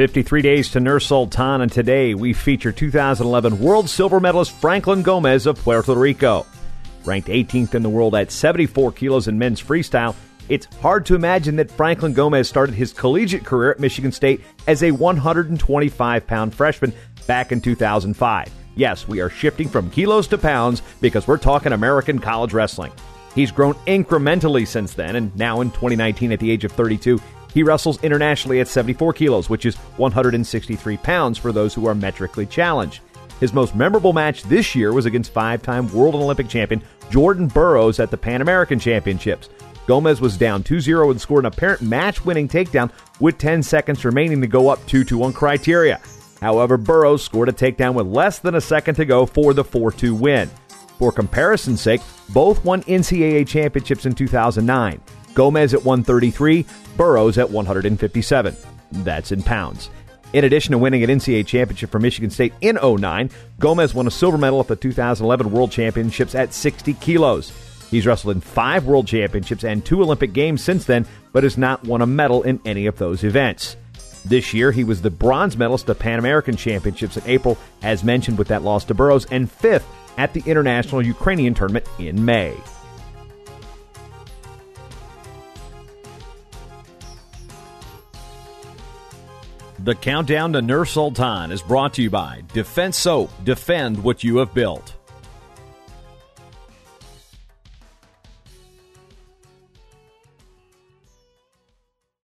53 days to Nur Sultan, and today we feature 2011 world silver medalist Franklin Gomez of Puerto Rico. Ranked 18th in the world at 74 kilos in men's freestyle, it's hard to imagine that Franklin Gomez started his collegiate career at Michigan State as a 125 pound freshman back in 2005. Yes, we are shifting from kilos to pounds because we're talking American college wrestling. He's grown incrementally since then, and now in 2019, at the age of 32, he wrestles internationally at 74 kilos, which is 163 pounds for those who are metrically challenged. His most memorable match this year was against five time world and Olympic champion Jordan Burroughs at the Pan American Championships. Gomez was down 2 0 and scored an apparent match winning takedown with 10 seconds remaining to go up 2 2 on criteria. However, Burroughs scored a takedown with less than a second to go for the 4 2 win. For comparison's sake, both won NCAA championships in 2009. Gomez at 133, Burroughs at 157. That's in pounds. In addition to winning an NCAA championship for Michigan State in 09, Gomez won a silver medal at the 2011 World Championships at 60 kilos. He's wrestled in five World Championships and two Olympic Games since then, but has not won a medal in any of those events. This year, he was the bronze medalist at Pan American Championships in April, as mentioned with that loss to Burroughs, and fifth at the International Ukrainian Tournament in May. The countdown to Nur Sultan is brought to you by Defense Soap. Defend what you have built.